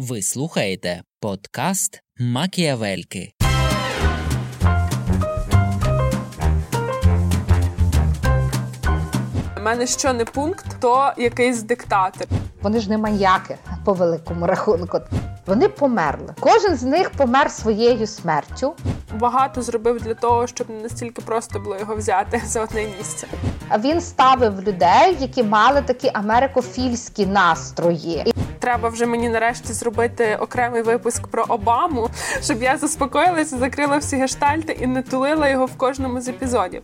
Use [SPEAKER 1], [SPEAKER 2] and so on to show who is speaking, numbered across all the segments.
[SPEAKER 1] Ви слухаєте подкаст Макіавельки.
[SPEAKER 2] У мене що не пункт, то якийсь диктатор.
[SPEAKER 3] Вони ж не маньяки по великому рахунку. Вони померли. Кожен з них помер своєю смертю.
[SPEAKER 2] Багато зробив для того, щоб не настільки просто було його взяти за одне місце.
[SPEAKER 3] А він ставив людей, які мали такі америкофільські настрої.
[SPEAKER 2] Треба вже мені нарешті зробити окремий випуск про Обаму, щоб я заспокоїлася, закрила всі гештальти і не тулила його в кожному з епізодів.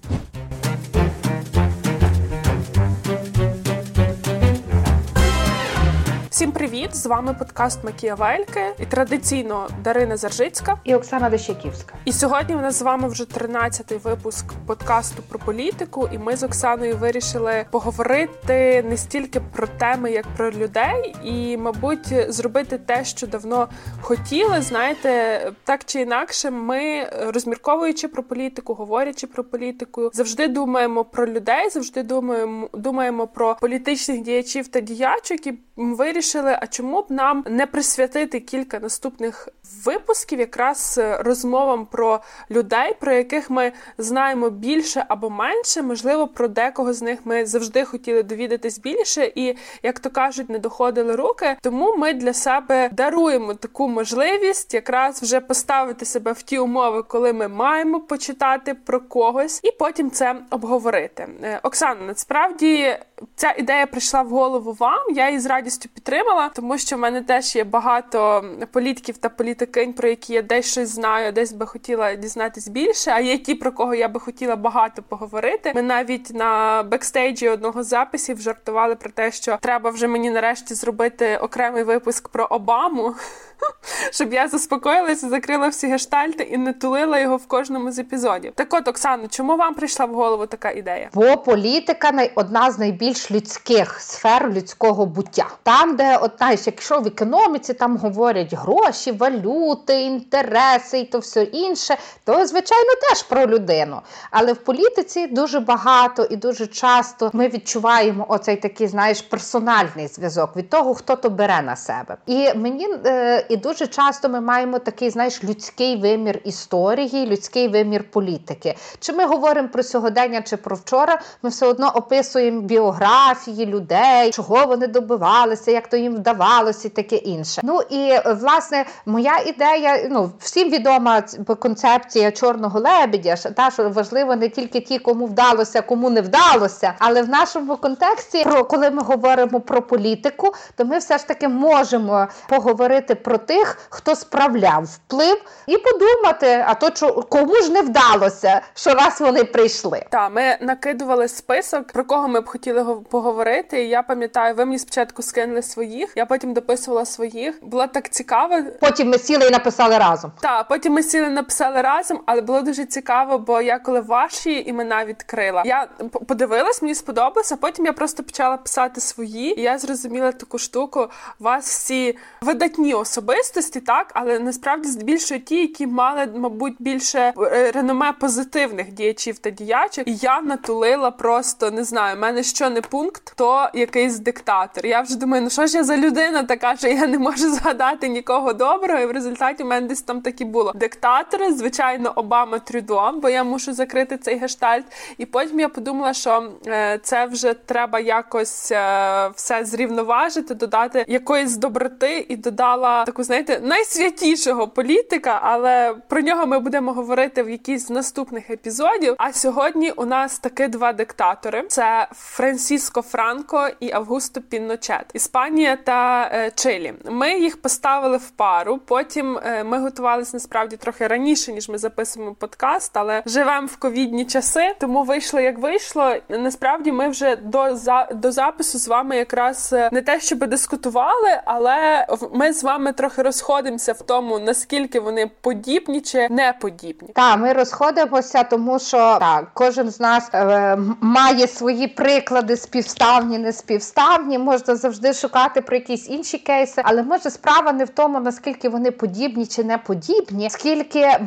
[SPEAKER 2] Всім привіт! З вами подкаст Макіявельки і традиційно Дарина Заржицька.
[SPEAKER 3] і Оксана Дещаківська.
[SPEAKER 2] І сьогодні у нас з вами вже 13-й випуск подкасту про політику. І ми з Оксаною вирішили поговорити не стільки про теми, як про людей, і, мабуть, зробити те, що давно хотіли. Знаєте, так чи інакше, ми розмірковуючи про політику, говорячи про політику, завжди думаємо про людей, завжди думаємо, думаємо про політичних діячів та діячок. І ми вирішили, а чому б нам не присвятити кілька наступних випусків якраз е, розмовам про людей, про яких ми знаємо більше або менше. Можливо, про декого з них ми завжди хотіли довідатись більше, і як то кажуть, не доходили руки. Тому ми для себе даруємо таку можливість якраз вже поставити себе в ті умови, коли ми маємо почитати про когось, і потім це обговорити. Е, Оксана, насправді ця ідея прийшла в голову вам. Я її з радістю підтримала, тому що в мене теж є багато політиків та політикинь, про які я десь щось знаю, десь би хотіла дізнатись більше. А є ті, про кого я би хотіла багато поговорити. Ми навіть на бекстейджі одного з записів жартували про те, що треба вже мені нарешті зробити окремий випуск про Обаму. Щоб я заспокоїлася, закрила всі гештальти і не тулила його в кожному з епізодів. Так от, Оксано, чому вам прийшла в голову така ідея?
[SPEAKER 3] Бо політика одна з найбільш людських сфер людського буття. Там, де от знаєш, якщо в економіці там говорять гроші, валюти, інтереси і то все інше, то звичайно теж про людину. Але в політиці дуже багато і дуже часто ми відчуваємо оцей такий, знаєш, персональний зв'язок від того, хто то бере на себе. І мені е, і дуже часто ми маємо такий, знаєш, людський вимір історії, людський вимір політики. Чи ми говоримо про сьогодення, чи про вчора, ми все одно описуємо біографії людей, чого вони добивалися, як то їм вдавалося, і таке інше. Ну і е, власне моя ідея, ну всім відома концепція чорного лебедя, та що важливо не тільки ті, кому вдалося, кому не вдалося, але в нашому контексті, про коли ми говоримо про політику, то ми все ж таки можемо поговорити про тих, хто справляв вплив, і подумати, а то кому ж не вдалося, що раз вони прийшли.
[SPEAKER 2] Та ми накидували список, про кого ми б хотіли го- поговорити. І я пам'ятаю, ви мені спочатку скинули своїх, я потім дописувала своїх. Було так цікаво.
[SPEAKER 3] Потім ми сіли і написали разом.
[SPEAKER 2] Та потім ми сіли написали разом, але було дуже цікаво, бо я коли ваші імена відкрила, я подивилась, мені сподобалося. Потім я просто почала писати свої, і я зрозуміла таку штуку. Вас всі видатні особистості, так, але насправді здебільшого ті, які мали, мабуть, більше е, реноме позитивних діячів та діячок. І я натулила просто не знаю. в мене що не пункт, то якийсь диктатор. Я вже думаю, ну що ж я за людина така, що я не можу згадати нікого доброго. І в результаті в мене десь там так і було. Диктатори, звичайно, Обама Трюдо, бо я мушу закрити цей гештальт. І потім я подумала, що е, це вже треба якось е, все зрівноважити, додати якоїсь доброти і додала таку, знаєте, найсвятішого політика, але про нього ми будемо говорити в якійсь з наступних епізодів. А сьогодні у нас таки два диктатори: це Франсіско Франко і Августо Пінночет, Іспанія та е, Чилі. Ми їх поставили в пару. Потім е, ми готувалися насправді трохи раніше, ніж ми записуємо подкаст, але живемо в ковідні часи, тому вийшло як вийшло. Насправді ми вже до за до запису з вами якраз е, не те, щоб дискутували, але ми з вами трохи розходимося в тому, наскільки вони подібні чи не подібні.
[SPEAKER 3] Так, ми розходимося, тому що так, кожен з нас е, має свої приклади співставні, не співставні. Можна завжди шукати про якісь інші кейси, але може справа не в тому, наскільки вони подібні чи не подібні, скільки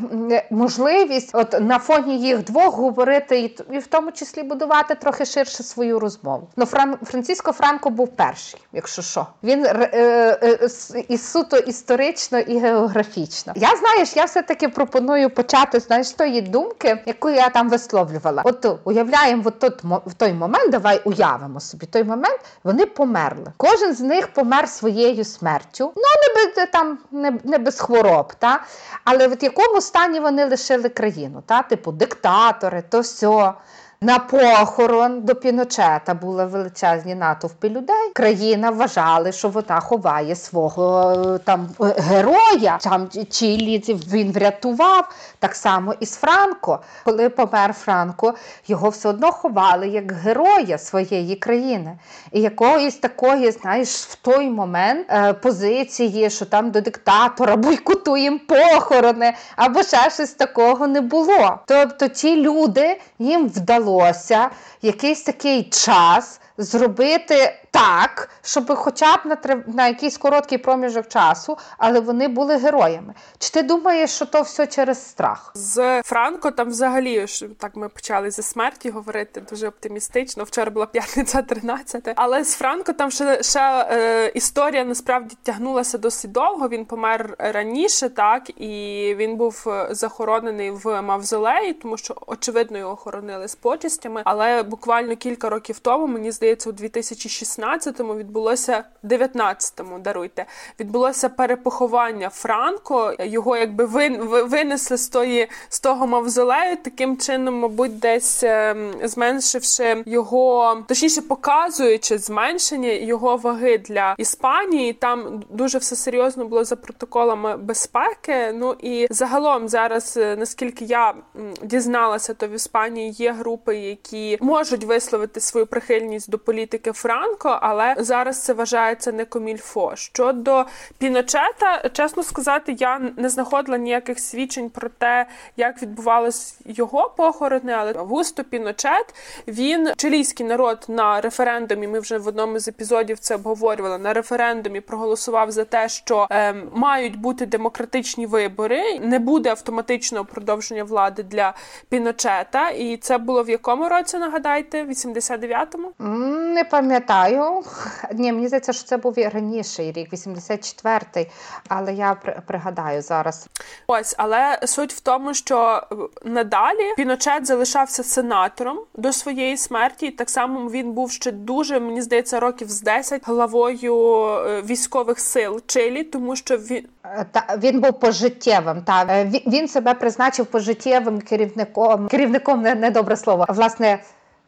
[SPEAKER 3] можливість, от на фоні їх двох говорити і, і в тому числі будувати трохи ширше свою розмову. Ну Фран Франциско Франко був перший, якщо що, він е, е, і суто історично і географічно. Я знаєш, я все таки пропоную почати знаєш тої думки, яку я там висловлювала. От уявляємо, от тут в той момент, давай уявимо собі той момент. Вони померли. Кожен з них помер своєю смертю. Ну не без там не, не без хвороб, та але в якому стані вони лишили країну? Та типу диктатори, то все. На похорон до Піночета були величезні натовпи людей. Країна вважали, що вона ховає свого е, там е, героя. Там Чилі він врятував так само і з Франко. Коли помер Франко, його все одно ховали як героя своєї країни. І якоїсь такої, знаєш, в той момент е, позиції, що там до диктатора бойкотуємо похорони, або ще щось такого не було. Тобто ті люди їм вдалося вдалося якийсь такий час зробити так, щоб хоча б на на якийсь короткий проміжок часу, але вони були героями. Чи ти думаєш, що то все через страх?
[SPEAKER 2] З Франко там взагалі ж так ми почали зі смерті говорити дуже оптимістично. Вчора була п'ятниця 13, але з Франко там ще ще е, історія насправді тягнулася досить довго. Він помер раніше, так і він був е, захоронений в Мавзолеї, тому що очевидно його хоронили з почестями. Але буквально кілька років тому, мені здається, у 2016 18-му відбулося 19-му, даруйте, відбулося перепоховання Франко. Його якби винесли з тої з того мавзолею, таким чином, мабуть, десь ем, зменшивши його, точніше показуючи зменшення його ваги для Іспанії. Там дуже все серйозно було за протоколами безпеки. Ну і загалом зараз, е, наскільки я дізналася, то в Іспанії є групи, які можуть висловити свою прихильність до політики Франко але зараз це вважається не комільфо. Щодо Піночета, чесно сказати, я не знаходила ніяких свідчень про те, як відбувалось його похорони, але Августо Піночет він чилійський народ на референдумі. Ми вже в одному з епізодів це обговорювали. На референдумі проголосував за те, що е, мають бути демократичні вибори, не буде автоматичного продовження влади для Піночета. І це було в якому році? Нагадайте, 89-му?
[SPEAKER 3] Не пам'ятаю. Ні, мені здається, що це був і раніший рік, 84-й, але я пригадаю зараз.
[SPEAKER 2] Ось, але суть в тому, що е, надалі Піночет залишався сенатором до своєї смерті. і Так само він був ще дуже, мені здається, років з 10 главою е, військових сил Чилі, тому що він
[SPEAKER 3] е, та він був пожиттєвим. Та він себе призначив пожиттєвим керівником. Керівником не, не добре слово. Власне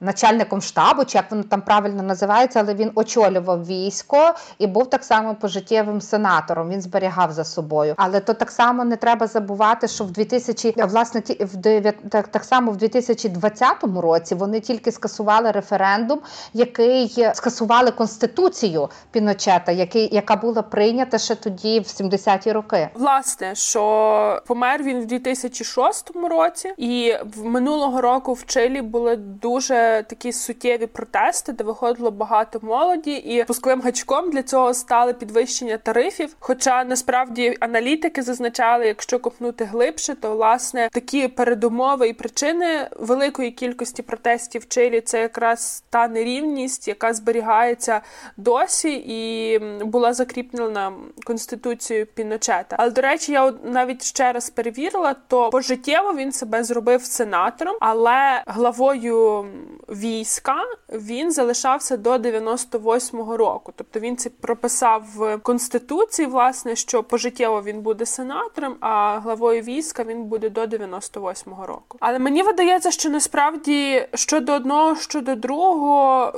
[SPEAKER 3] начальником штабу, чи як воно там правильно називається, але він очолював військо і був так само пожиттєвим сенатором. Він зберігав за собою. Але то так само не треба забувати, що в 2000, власне в 9, так, так само в 2020 році вони тільки скасували референдум, який скасували конституцію Піночета, який яка була прийнята ще тоді в 70-ті роки.
[SPEAKER 2] Власне, що помер він в 2006 році, і в минулого року в Чилі були дуже такі суттєві протести, де виходило багато молоді, і пусковим гачком для цього стали підвищення тарифів. Хоча насправді аналітики зазначали, якщо копнути глибше, то власне такі передумови і причини великої кількості протестів в Чилі це якраз та нерівність, яка зберігається досі, і була закріплена конституцією Піночета. Але до речі, я навіть ще раз перевірила, то пожиттєво він себе зробив сенатором, але главою війська він залишався до 98-го року. Тобто він це прописав в конституції, власне, що пожиттєво він буде сенатором, а главою війська він буде до 98-го року. Але мені видається, що насправді щодо одного, щодо другого,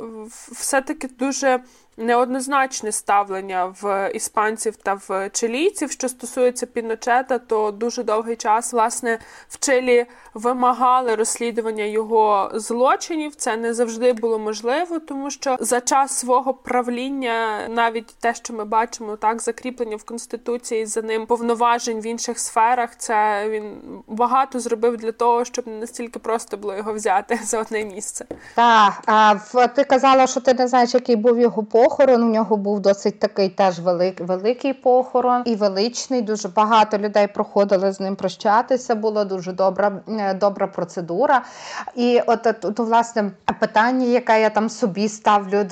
[SPEAKER 2] все таки дуже неоднозначне ставлення в іспанців та в чилійців. Що стосується Піночета, то дуже довгий час власне в Чилі вимагали розслідування його злочинів. Це не завжди було можливо, тому що за час свого правління, навіть те, що ми бачимо, так закріплення в конституції за ним повноважень в інших сферах. Це він багато зробив для того, щоб не настільки просто було його взяти за одне місце.
[SPEAKER 3] Так, а ти казала, що ти не знаєш, який був його похорон. У нього був досить такий теж велик, великий похорон і величний. Дуже багато людей проходили з ним прощатися. Була дуже добра е, добра процедура. І от то, власне питання, яке я там собі ставлю,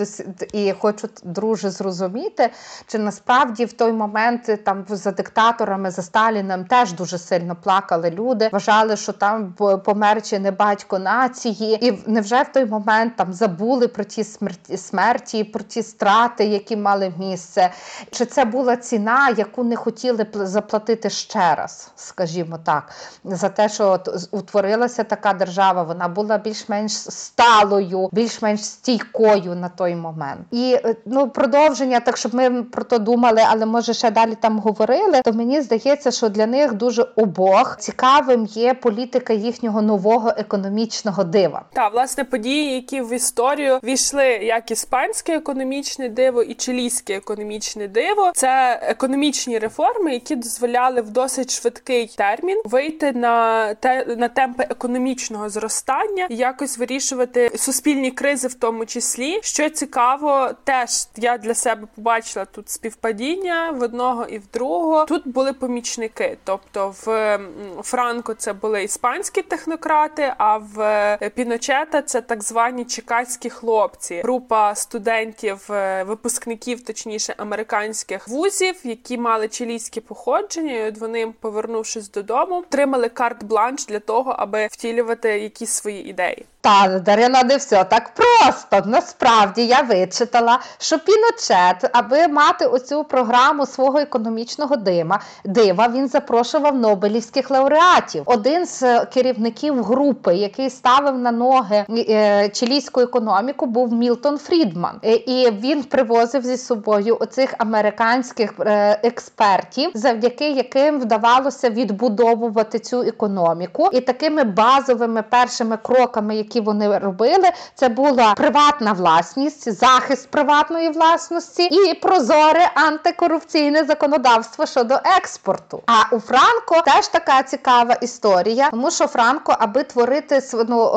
[SPEAKER 3] і хочу друже зрозуміти, чи насправді в той момент там за диктаторами за Сталіним теж дуже сильно плакали люди, вважали, що там помер чи не батько нації, і невже в той момент там забули про ті смерті смерті, про ті страти, які мали місце? Чи це була ціна, яку не хотіли заплатити ще раз, скажімо так, за те, що утворилася така держава, вона була більш-менш сталою, більш-менш стійкою на той момент. І е, ну продовження, так щоб ми про то думали, але може ще далі там говорили, то мені здається, що для них дуже обох цікавим є політика їхнього нового економічного дива.
[SPEAKER 2] Та власне події, які в історію війшли як іспанське економічне диво і чилійське економічне диво, це економічні реформи, які дозволяли в досить швидкий термін вийти на те на темпи економічного зростання, і якось вирішувати суспільні кризи, в тому числі. Що цікаво, теж я для себе побачила тут співпадіння в одного і в другого. Тут були помічники, тобто в Франко це були іспанські технократи, а в Піночета це так звані чекацькі хлопці, група студентів, е, випускників, точніше американських вузів, які мали чилійське походження. і От вони, повернувшись додому, отримали карт-бланш для того, аби втілювати якісь свої ідеї.
[SPEAKER 3] Та Дарина, не все так просто. Насправді я вичитала, що Піночет, аби мати оцю програму свого економічного дима, дива, він запрошував Нобелівських лауреатів. Один з керівників групи, який ставив на ноги е, чилійську економіку, був Мілтон Фрідман, е, і він привозив зі собою оцих американських е, експертів, завдяки яким вдавалося відбудовувати цю економіку, і такими базовими першими кроками, які вони робили, це була приватна власність, захист приватної власності і прозоре антикорупційне законодавство щодо експорту. А у Франко теж така цікава історія, тому що Франко, аби творити ну,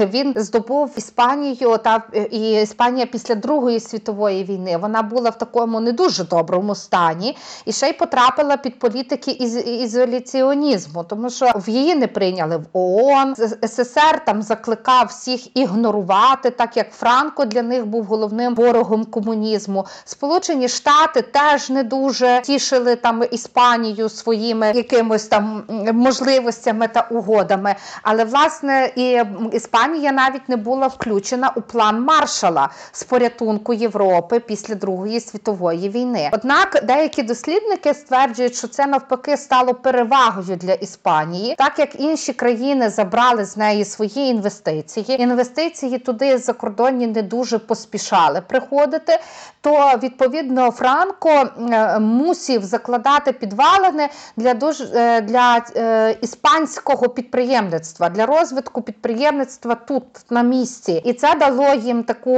[SPEAKER 3] він здобув Іспанію та і Іспанія після Другої світової війни. Вона була в такому не дуже доброму стані і ще й потрапила під політики із ізоляціонізму, тому що в її не прийняли в ООН. СССР там закликав всіх ігнорувати, так як Франко для них був головним ворогом комунізму. Сполучені Штати теж не дуже тішили там Іспанію своїми якимось там можливостями та угодами. Але власне і Іспанія навіть не була включена у план маршала з порятунку Європи після Другої світової війни. Однак деякі дослідники стверджують, що це навпаки стало перевагою для Іспанії, так як інші країни забрали з неї свої інвестиції. Інвестиції туди закордонні не дуже поспішали приходити. То відповідно Франко е, мусів закладати підвалини для дуже е, для е, іспанського підприємництва для розвитку підприємництва тут на місці, і це дало їм таку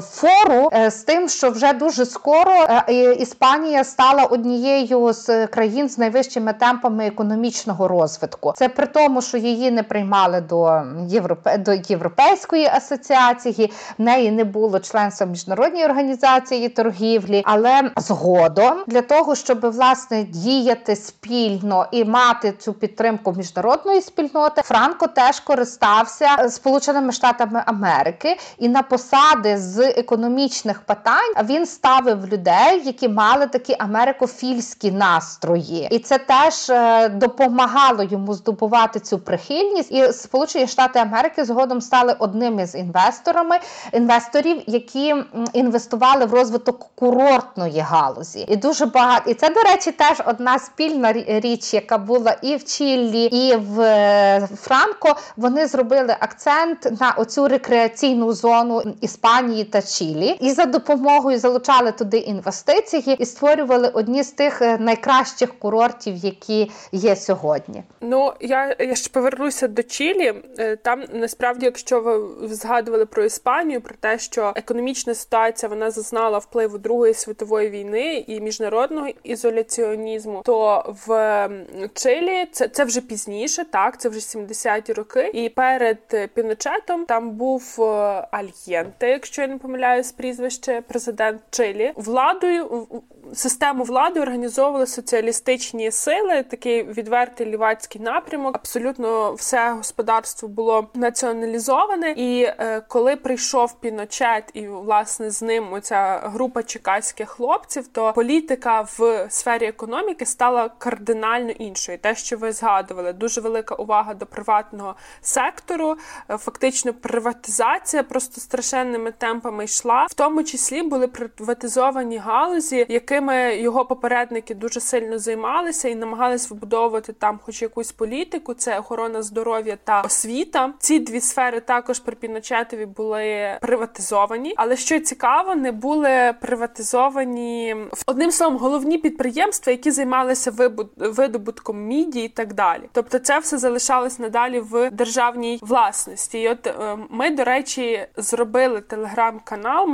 [SPEAKER 3] фору з тим, що вже дуже скоро е, Іспанія стала однією з країн з найвищими темпами економічного розвитку. Це при тому, що її не приймали до Європе до Європейської асоціації, в неї не було членства міжнародної організації торгівлі, але згодом для того, щоб власне діяти спільно і мати цю підтримку міжнародної спільноти, Франко теж користався Сполученими Штатами Америки і на посади з економічних питань він ставив людей, які мали такі америкофільські настрої, і це теж е, допомагало йому здобувати цю прихильність. І Сполучені Штати Америки згодом стали одним із інвесторами інвесторів, які інвестували в розвиток курортної галузі, і дуже багато. І це, до речі, теж одна спільна річ, яка була і в Чіллі, і в е, Франко. Вони зробили акцент на оцю рекреаційну зону Іспанії та Чилі. І за допомогою залучали туди інвестиції і створювали одні з тих е, найкращих курортів, які є сьогодні.
[SPEAKER 2] Ну я я ще повернуся до Чилі. Е, там насправді, якщо ви згадували про Іспанію, про те, що економічна ситуація вона зазнала впливу Другої світової війни і міжнародного ізоляціонізму, то в Чилі це це вже пізніше, так це вже 70-ті роки. І перед Піночетом там був е, Альєнте, якщо я не помиляюсь, прізвище президент Чилі владою систему влади організовували соціалістичні сили, такий відвертий лівацький напрямок. Абсолютно все господарство було націоналізоване. І е, коли прийшов Піночет, і власне з ним оця група чекаських хлопців, то політика в сфері економіки стала кардинально іншою. Те, що ви згадували, дуже велика увага до приватного сектору. Е, фактично, приватизація просто страшенними темпами йшла. В тому числі були приватизовані галузі, якими його попередники дуже сильно займалися і намагались вибудовувати там, хоч якусь політику, це охорона здоров'я та освіта. Ці дві сфери також при Піночетові були приватизовані. Але що цікаво, не були приватизовані одним словом головні підприємства, які займалися видобутком міді і так далі. Тобто, це все залишалось надалі в державній власності. І От е, ми, до речі, зробили телеграм-канал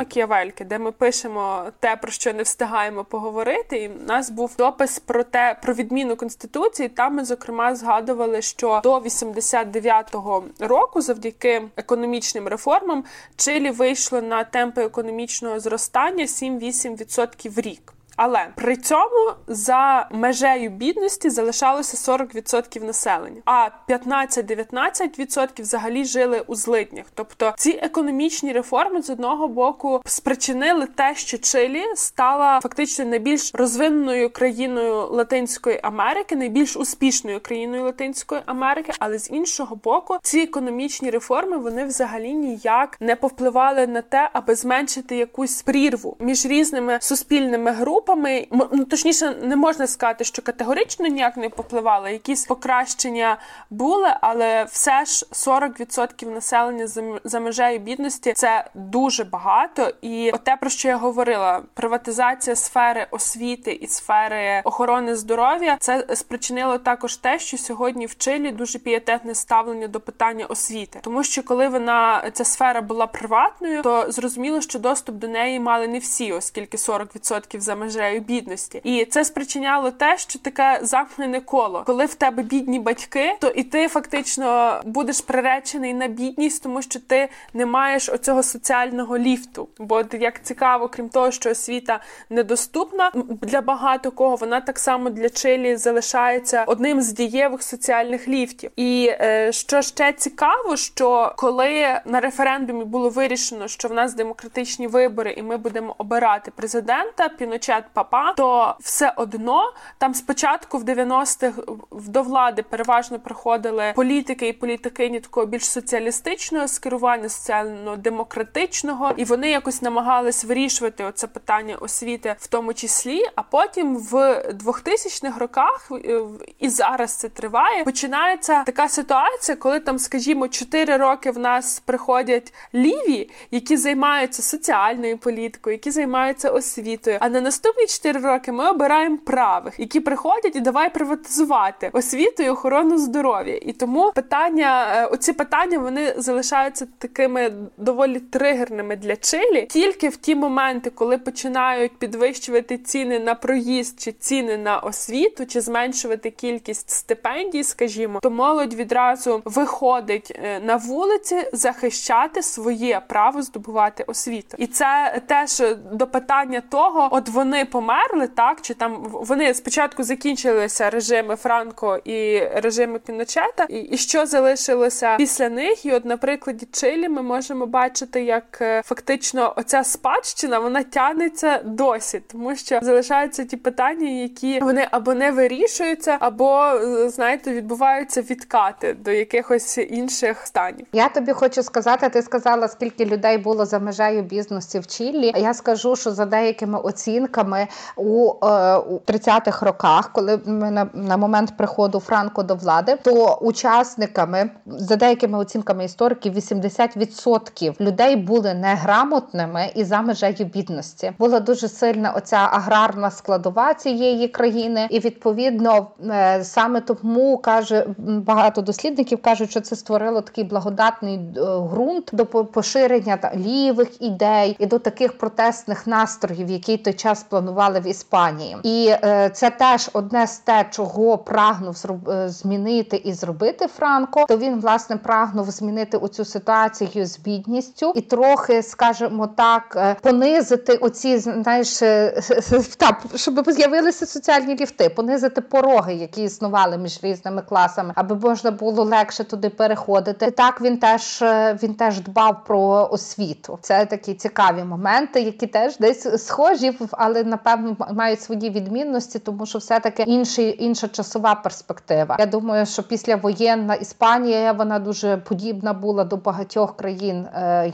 [SPEAKER 2] Макіявельки, де ми пишемо те, про що не встигаємо поговорити. І в нас був допис про те про відміну конституції. Там ми зокрема згадували, що до 89-го року, завдяки економічним реформам, Чилі вийшло на темпи економічного зростання 7-8% в рік. Але при цьому за межею бідності залишалося 40% населення, а 15-19% взагалі жили у злиднях. Тобто ці економічні реформи з одного боку спричинили те, що Чилі стала фактично найбільш розвиненою країною Латинської Америки, найбільш успішною країною Латинської Америки. Але з іншого боку, ці економічні реформи вони взагалі ніяк не повпливали на те, аби зменшити якусь прірву між різними суспільними групами групами, ну точніше, не можна сказати, що категорично ніяк не попливали. Якісь покращення були, але все ж 40% населення за межею бідності це дуже багато. І те, про що я говорила, приватизація сфери освіти і сфери охорони здоров'я, це спричинило також те, що сьогодні в Чилі дуже пієтетне ставлення до питання освіти, тому що коли вона ця сфера була приватною, то зрозуміло, що доступ до неї мали не всі, оскільки 40% за межею межею бідності, і це спричиняло те, що таке замкнене коло. Коли в тебе бідні батьки, то і ти фактично будеш приречений на бідність, тому що ти не маєш оцього соціального ліфту. Бо як цікаво, крім того, що освіта недоступна для багато кого, вона так само для Чилі залишається одним з дієвих соціальних ліфтів. І е, що ще цікаво, що коли на референдумі було вирішено, що в нас демократичні вибори, і ми будемо обирати президента, Піночет папа, то все одно там спочатку в 90-х до влади переважно приходили політики і політикині такого більш соціалістичного скерування, соціально-демократичного, і вони якось намагались вирішувати оце питання освіти в тому числі. А потім в 2000-х роках е, і зараз це триває. Починається така ситуація, коли там, скажімо, 4 роки в нас приходять ліві, які займаються соціальною політикою, які займаються освітою. А на наступні 4 роки ми обираємо правих, які приходять і давай приватизувати освіту і охорону здоров'я. І тому питання, е, оці питання вони залишаються такими доволі тригерними для Чилі тільки в ті моменти, коли починають підвищувати ціни на проїзд чи ціни на освіту, чи зменшувати кількість стипендій, скажімо, то молодь відразу виходить е, на вулиці захищати своє право здобувати освіту. І це теж до питання того, от вони померли, так чи там вони спочатку закінчилися режими Франко і режими Піночета, і, і що залишилося після них? І от на прикладі Чилі ми можемо бачити, як е, фактично оця спадщина вона тягнеться досі, тому що залишаються ті питання, які вони або не вирішуються, або е, знаєте, відбуваються відкати до якихось інших станів.
[SPEAKER 3] Я тобі хочу сказати, ти сказала, скільки людей було за межею бізнесу в Чилі. Я скажу, що за деякими оцінками учасниками у, е, у 30-х роках, коли ми на, на момент приходу Франко до влади, то учасниками за деякими оцінками істориків 80% людей були неграмотними і за межею бідності. Була дуже сильна оця аграрна складова цієї країни, і відповідно е, саме тому каже багато дослідників кажуть, що це створило такий благодатний е, ґрунт до поширення лівих ідей і до таких протестних настроїв, які той час планували в Іспанії, і е, це теж одне з те, чого прагнув змінити і зробити Франко. То він власне прагнув змінити оцю ситуацію з бідністю і трохи, скажімо так, понизити оці знаєш та, щоб з'явилися соціальні ліфти, понизити пороги, які існували між різними класами, аби можна було легше туди переходити. І Так він теж він теж дбав про освіту. Це такі цікаві моменти, які теж десь схожі, але напевно мають свої відмінності, тому що все таки інший інша часова перспектива. Я думаю, що після воєнна Іспанія вона дуже подібна була до багатьох країн е,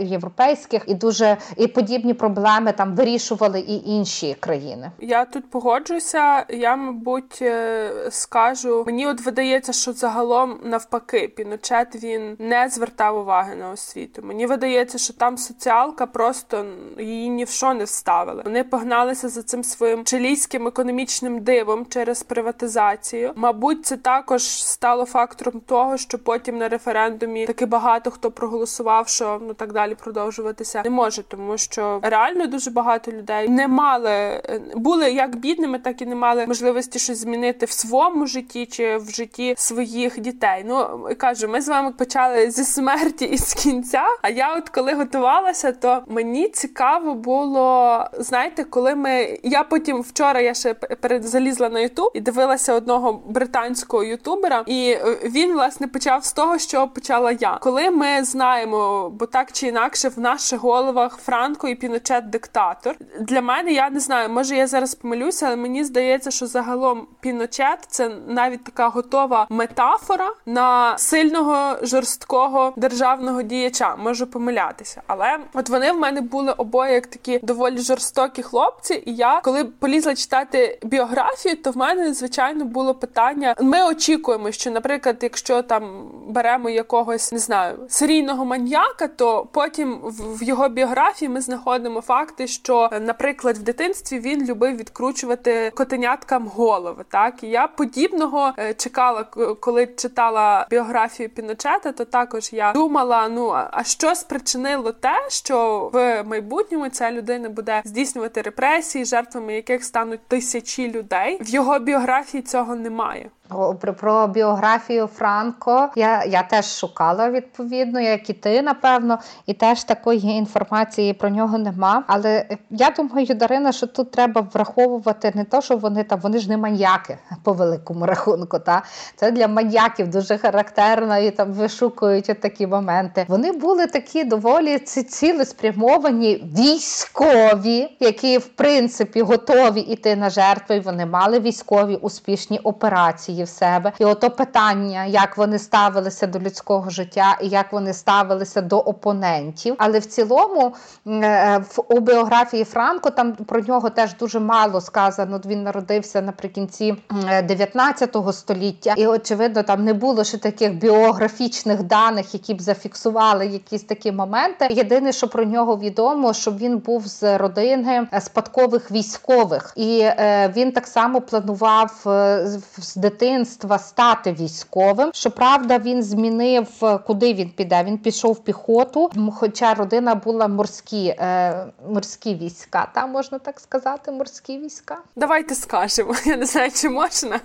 [SPEAKER 3] європейських і дуже і подібні проблеми там вирішували і інші країни.
[SPEAKER 2] Я тут погоджуся. Я, мабуть, е, скажу, мені от видається, що загалом навпаки, піночет він не звертав уваги на освіту. Мені видається, що там соціалка просто її ні в що не вставили. Вони погналися за цим своїм чилійським економічним дивом через приватизацію. Мабуть, це також стало фактором того, що потім на референдумі таки багато хто проголосував, що ну так далі продовжуватися не може, тому що реально дуже багато людей не мали були як бідними, так і не мали можливості щось змінити в своєму житті чи в житті своїх дітей. Ну кажу, ми з вами почали зі смерті і з кінця. А я, от коли готувалася, то мені цікаво було знаєте, коли ми я потім вчора я ще залізла на Ютуб і дивилася одного британського ютубера, і він власне почав з того, що почала я. Коли ми знаємо, бо так чи інакше в наших головах Франко і Піночет диктатор для мене я не знаю, може я зараз помилюся, але мені здається, що загалом піночет це навіть така готова метафора на сильного жорсткого державного діяча. Можу помилятися, але от вони в мене були обоє як такі доволі жорстокі хлопці. І я, коли полізла читати біографію, то в мене звичайно було питання. Ми очікуємо, що, наприклад, якщо там беремо якогось не знаю серійного маньяка, то потім в його біографії ми знаходимо факти, що, наприклад, в дитинстві він любив відкручувати котеняткам голови. Так і я подібного е, чекала, коли читала біографію Піночета, то також я думала: ну а що спричинило те, що в майбутньому ця людина буде здійснювати репресії, жертвами яких стануть тисячі людей. В його біографії цього немає.
[SPEAKER 3] Про, про біографію Франко я я теж шукала відповідно, як і ти, напевно, і теж такої інформації про нього нема. Але я думаю, Дарина, що тут треба враховувати не то, що вони там, вони ж не маньяки по великому рахунку. Та Це для маньяків дуже характерно і там вишукують такі моменти. Вони були такі доволі цілеспрямовані військові, які в принципі готові йти на жертви. Вони мали військові успішні операції в себе. І ото питання, як вони ставилися до людського життя і як вони ставилися до опонентів. Але в цілому е, у біографії Франко там про нього теж дуже мало сказано. Він народився наприкінці 19 століття, і очевидно, там не було ще таких біографічних даних, які б зафіксували якісь такі моменти. Єдине, що про нього відомо, що він був з родини спадкових військових, і е, він так само планував е, з дитини дитинства стати військовим. Щоправда, він змінив, е, куди він піде. Він пішов в піхоту, хоча родина була морські е, морські війська. Та можна так сказати, морські війська.
[SPEAKER 2] Давайте скажемо. Я не знаю, чи можна.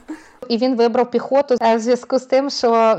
[SPEAKER 3] І він вибрав піхоту е, в зв'язку з тим, що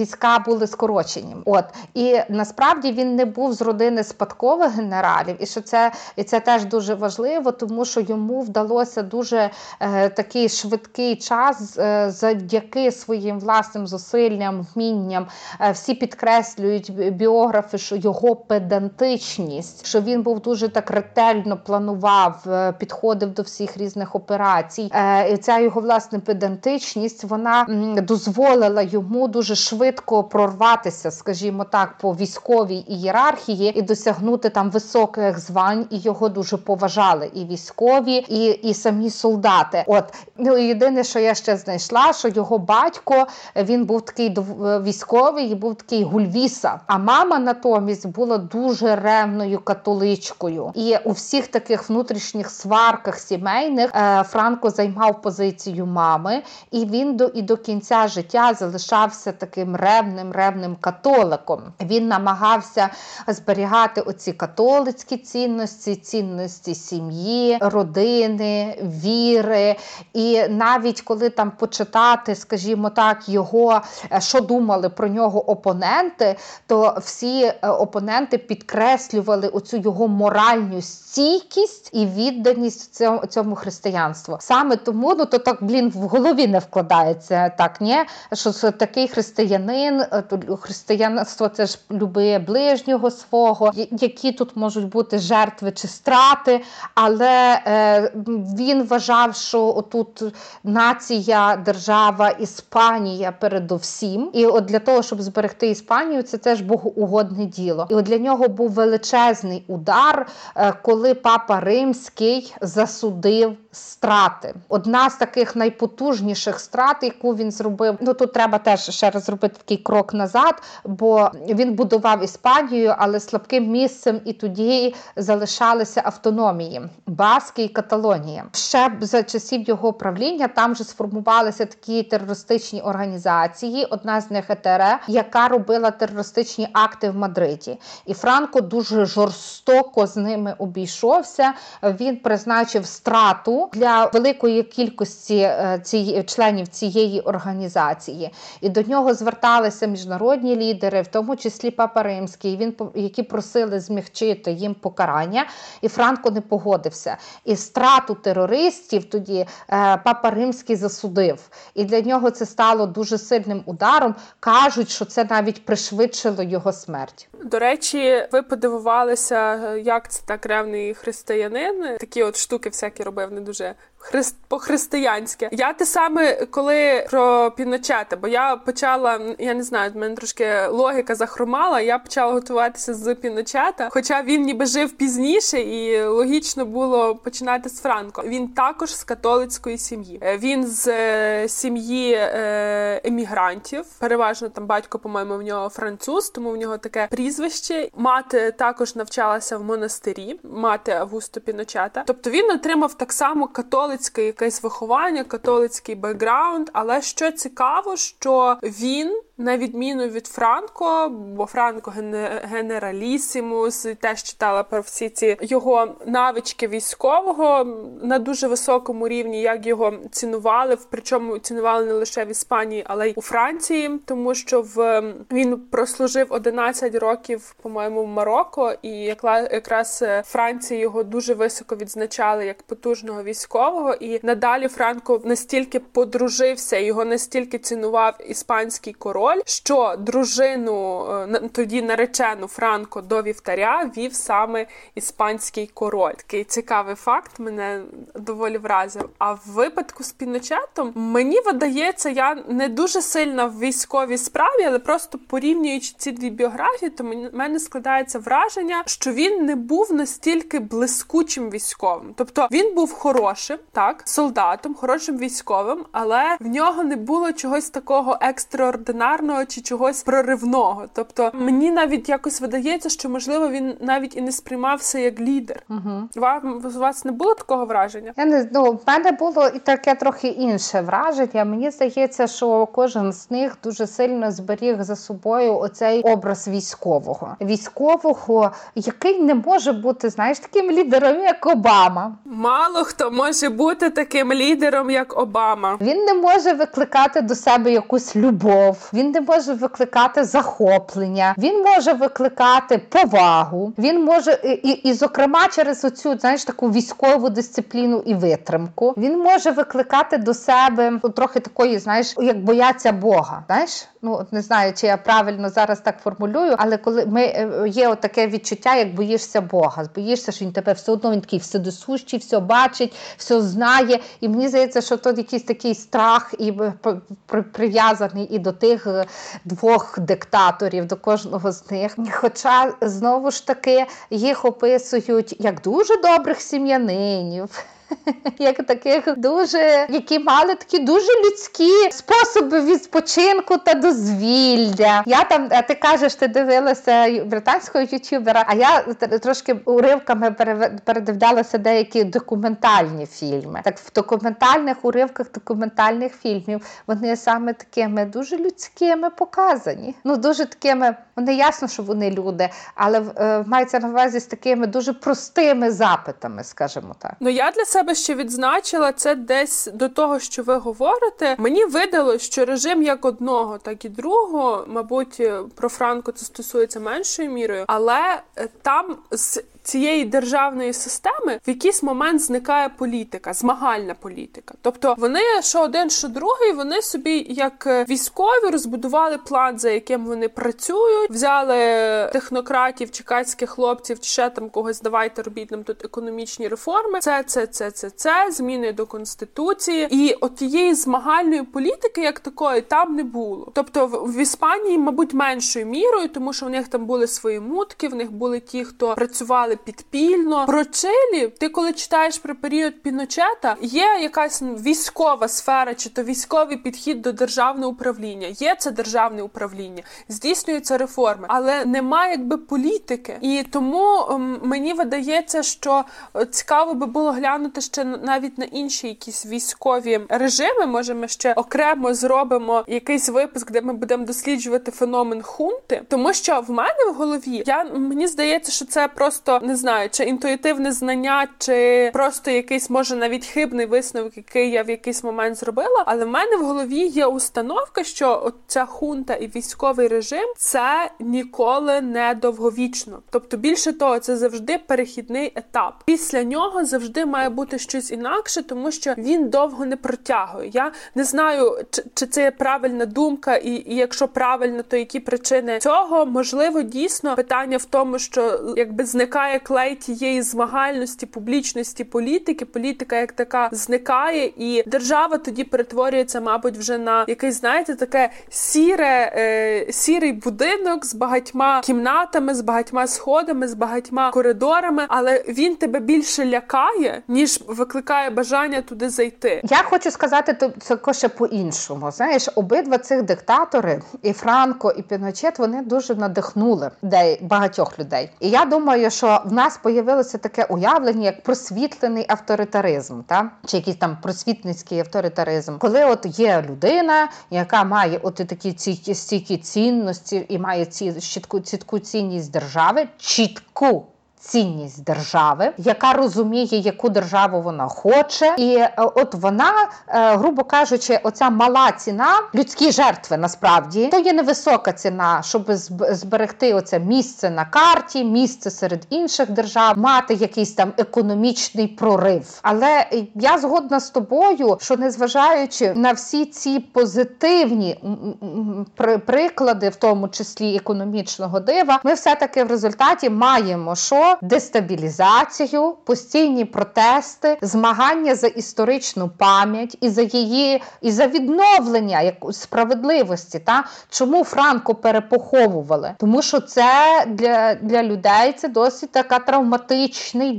[SPEAKER 3] війська були скорочені. От і насправді він не був з родини спадкових генералів, і що це і це теж дуже важливо, тому що йому вдалося дуже е, такий швидкий час е, завдяки своїм власним зусиллям, вмінням. Е, всі підкреслюють біографи, що його педантичність, що він був дуже так ретельно планував, е, підходив до всіх різних операцій. Е, і ця його власне педантичність внутрішність вона дозволила йому дуже швидко прорватися, скажімо так, по військовій ієрархії і досягнути там високих звань, і його дуже поважали і військові, і і самі солдати. От ну єдине, що я ще знайшла, що його батько він був такий військовий і був такий гульвіса. А мама натомість була дуже ревною католичкою, і у всіх таких внутрішніх сварках сімейних е, Франко займав позицію мами, і він до і до кінця життя залишався таким ревним, ревним католиком. Він намагався зберігати оці католицькі цінності, цінності сім'ї, родини, віри. І навіть коли там почитати, скажімо так, його е, що думали про нього опоненти, то всі е, опоненти підкреслювали оцю його моральну стійкість і відданість цьому цьому християнству. Саме тому ну то так блін в голові не вкладається так, ні? що такий християнин, е, християнство це ж любиє ближнього свого, які тут можуть бути жертви чи страти, але е, він вважав, що тут нація, держава, Іспанія передовсім. І от для того, щоб зберегти Іспанію, це теж богоугодне діло. І от для нього був величезний удар, е, коли папа Римський засудив страти. Одна з таких найпотужніших страт, яку він зробив. Ну тут треба теж ще раз зробити такий крок назад, бо він будував Іспанію, але слабким місцем і тоді залишалися автономії Баски і Каталонія. Ще за часів його правління там же сформувалися такі терористичні організації. Одна з них ЕТР, яка робила терористичні акти в Мадриді, і Франко дуже жорстоко з ними обійшовся. Він призначив страту для великої кількості е, ці, членів цієї організації, і до нього зверталися міжнародні лідери, в тому числі Папа Римський, він які просили змягчити їм покарання, і Франко не погодився. І страту терористів тоді е, Папа Римський засудив. І для нього це стало дуже сильним ударом. Кажуть, що це навіть пришвидшило його смерть.
[SPEAKER 2] До речі, ви подивувалися, як це так ревний християнин. Такі от штуки всякі робив не дуже христ по-християнськи. Я те саме коли про Піночета, бо я почала, я не знаю, в мене трошки логіка захромала. Я почала готуватися з Піночета, хоча він ніби жив пізніше, і логічно було починати з Франко. Він також з католицької сім'ї. Е, він з е, сім'ї е, емігрантів. Переважно там батько, по-моєму, в нього француз, тому в нього таке прізвище. Мати також навчалася в монастирі, мати Августо Піночета. Тобто він отримав так само католицьке якесь виховання, католицький бекграунд. Але що цікаво, що він на відміну від Франко, бо Франко генералісімус, теж читала про всі ці його навички військового на дуже високому рівні, як його цінували, причому цінували не лише в Іспанії, але й у Франції, тому що в він прослужив 11 років, по-моєму, в Марокко, і якраз Франції його дуже високо відзначали як потужного військового. І надалі Франко настільки подружився, його настільки цінував іспанський король король, що дружину е, тоді наречену Франко до вівтаря вів саме іспанський король. Такий цікавий факт мене доволі вразив. А в випадку з Піночетом мені видається, я не дуже сильна в військовій справі, але просто порівнюючи ці дві біографії, то мене складається враження, що він не був настільки блискучим військовим. Тобто він був хорошим, так, солдатом, хорошим військовим, але в нього не було чогось такого екстраординарного популярного чи чогось проривного. Тобто мені навіть якось видається, що можливо він навіть і не сприймався як лідер. Угу. Вам у вас не було такого враження?
[SPEAKER 3] Я не ну, в мене було і таке трохи інше враження. Мені здається, що кожен з них дуже сильно зберіг за собою оцей образ військового, військового, який не може бути, знаєш, таким лідером, як Обама.
[SPEAKER 2] Мало хто може бути таким лідером, як Обама.
[SPEAKER 3] Він не може викликати до себе якусь любов. Він він не може викликати захоплення, він може викликати повагу, він може і, і, зокрема, через оцю знаєш таку військову дисципліну і витримку, він може викликати до себе трохи такої, знаєш, як бояться Бога. Знаєш, ну не знаю, чи я правильно зараз так формулюю, але коли ми е, є таке відчуття, як боїшся Бога, боїшся, що він тебе все одно він такий вседосущий, все бачить, все знає. І мені здається, що тут якийсь такий страх і прив'язаний і до тих е, двох диктаторів, до кожного з них. Хоча знову ж таки їх описують як дуже добрих сім'янинів. як таких дуже, які мали такі дуже людські способи відпочинку та дозвілля. Я там, а ти кажеш, ти дивилася британського ютубера, а я трошки уривками передивлялася деякі документальні фільми. Так в документальних уривках документальних фільмів вони саме такими дуже людськими показані. Ну дуже такими, вони ясно, що вони люди, але е, мається на увазі з такими дуже простими запитами, скажімо так.
[SPEAKER 2] Ну я для себе себе ще відзначила це десь до того, що ви говорите. Мені видало, що режим як одного, так і другого, мабуть, про Франко це стосується меншою мірою, але е, там з цієї державної системи в якийсь момент зникає політика, змагальна політика. Тобто вони що один, що другий, вони собі, як е, військові, розбудували план, за яким вони працюють, взяли технократів, чекацьких хлопців, чи ще там когось давайте робіть нам тут економічні реформи. Це, це, це, це зміни до конституції, і от тієї змагальної політики, як такої, там не було. Тобто в, Іспанії, мабуть, меншою мірою, тому що в них там були свої мутки, в них були ті, хто працювали підпільно. Про Чилі, ти коли читаєш про період Піночета, є якась військова сфера, чи то військовий підхід до державного управління. Є це державне управління, здійснюються реформи, але немає якби політики. І тому ем, мені видається, що е, цікаво би було глянути ще навіть на інші якісь військові режими. Може, ми ще окремо зробимо якийсь випуск, де ми будемо досліджувати феномен хунти, тому що в мене в голові я мені здається, що це просто не знаю, чи інтуїтивне знання, чи просто якийсь може навіть хибний висновок, який я в якийсь момент зробила. Але в мене в голові є установка, що от ця хунта і військовий режим це ніколи не довговічно. Тобто, більше того, це завжди перехідний етап. Після нього завжди має бути щось інакше, тому що він довго не протягує. Я не знаю, чи, чи це є правильна думка, і, і якщо правильно, то які причини цього можливо дійсно питання в тому, що якби зникає клей тієї змагальності, публічності політики. Політика як така зникає, і держава тоді перетворюється, мабуть, вже на якийсь, знаєте, таке сіре, е, сірий будинок з багатьма кімнатами, з багатьма сходами, з багатьма коридорами, але він тебе більше лякає, ніж викликає бажання туди зайти.
[SPEAKER 3] Я хочу сказати то ще по-іншому. Знаєш, обидва цих диктатори, і Франко, і Піночет, вони дуже надихнули де багатьох людей. І я думаю, що в нас появилося таке уявлення, як просвітлений авторитаризм, та чи якийсь там просвітницький авторитаризм, коли от є людина, яка має от такі ці стійкі цінності і має ці чітку цінність держави, чітку цінність держави, яка розуміє, яку державу вона хоче, і е, от вона, е, грубо кажучи, оця мала ціна, людські жертви насправді то є невисока ціна, щоб зберегти оце місце на карті, місце серед інших держав, мати якийсь там економічний прорив. Але я згодна з тобою, що незважаючи на всі ці позитивні приклади, в тому числі економічного дива, ми все таки в результаті маємо що дестабілізацію, постійні протести, змагання за історичну пам'ять і за її і за відновлення справедливості. Та чому Франко перепоховували? Тому що це для для людей це досить така травматична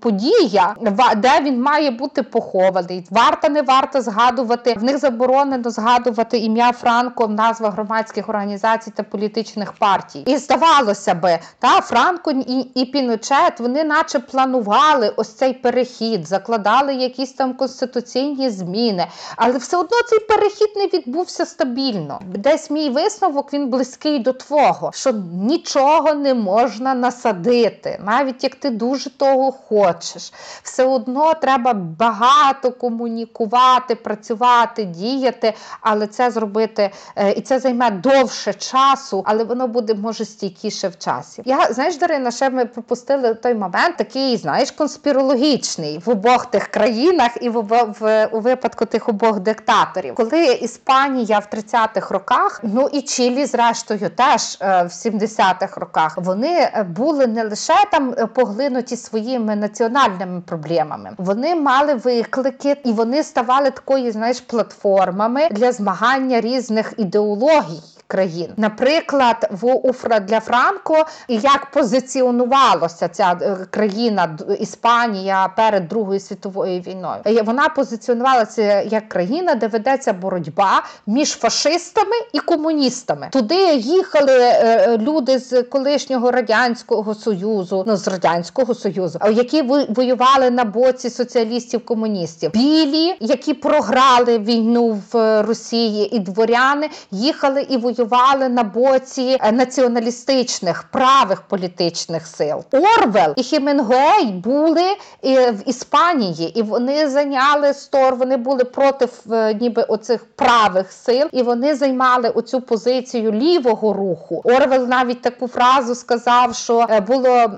[SPEAKER 3] подія, де він має бути похований. Варта не варто згадувати. В них заборонено згадувати ім'я Франко в назвах громадських організацій та політичних партій. І здавалося би, та Франко і, і Піночет, вони наче планували ось цей перехід, закладали якісь там конституційні зміни, але все одно цей перехід не відбувся стабільно. Десь мій висновок він близький до твого, що нічого не можна насадити, навіть як ти дуже того хочеш. Все одно треба багато комунікувати, працювати, діяти, але це зробити е, і це займе довше часу, але воно буде може стійкіше в часі. Я знаєш, Дарина, ще ми пропустили той момент, такий, знаєш, конспірологічний в обох тих країнах і в, в у випадку тих обох диктаторів, коли Іспанія в 30-х роках, ну і Чилі, зрештою, теж е, в 70-х роках вони е, були не лише там поглинуті своїми національними проблемами, вони мали виклики і вони ставали такою, знаєш, платформами для змагання різних ідеологій країн. Наприклад, в Уфра для Франко як позиціонувалася ця е, країна Іспанія перед Другою світовою війною. Е, вона позиціонувалася як країна, де ведеться боротьба між фашистами і комуністами. Туди їхали е, люди з колишнього радянського союзу, ну з радянського союзу, які воювали на боці соціалістів комуністів. Білі, які програли війну в Росії, і дворяни їхали і воювали воювали на боці е, націоналістичних правих політичних сил. Орвел і Хіменгуей були в Іспанії, і вони зайняли стор. Вони були проти е, ніби оцих правих сил, і вони займали оцю позицію лівого руху. Орвел навіть таку фразу сказав, що е, було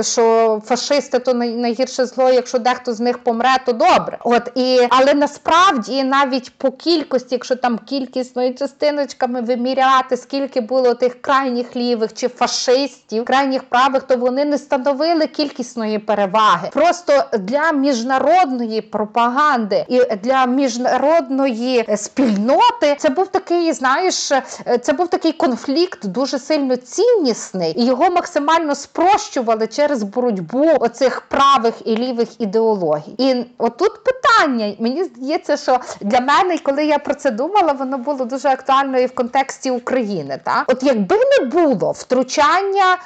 [SPEAKER 3] що фашисти то найгірше зло, якщо дехто з них помре, то добре. От і але насправді навіть по кількості, якщо там кількісною частиночками вимірювати, міряти, скільки було тих крайніх лівих чи фашистів, крайніх правих, то вони не становили кількісної переваги. Просто для міжнародної пропаганди і для міжнародної спільноти це був такий, знаєш, це був такий конфлікт дуже сильно ціннісний, і його максимально спрощували через боротьбу оцих правих і лівих ідеологій. І отут питання мені здається, що для мене, коли я про це думала, воно було дуже актуально і в контексті контексті України. Та от якби не було втручання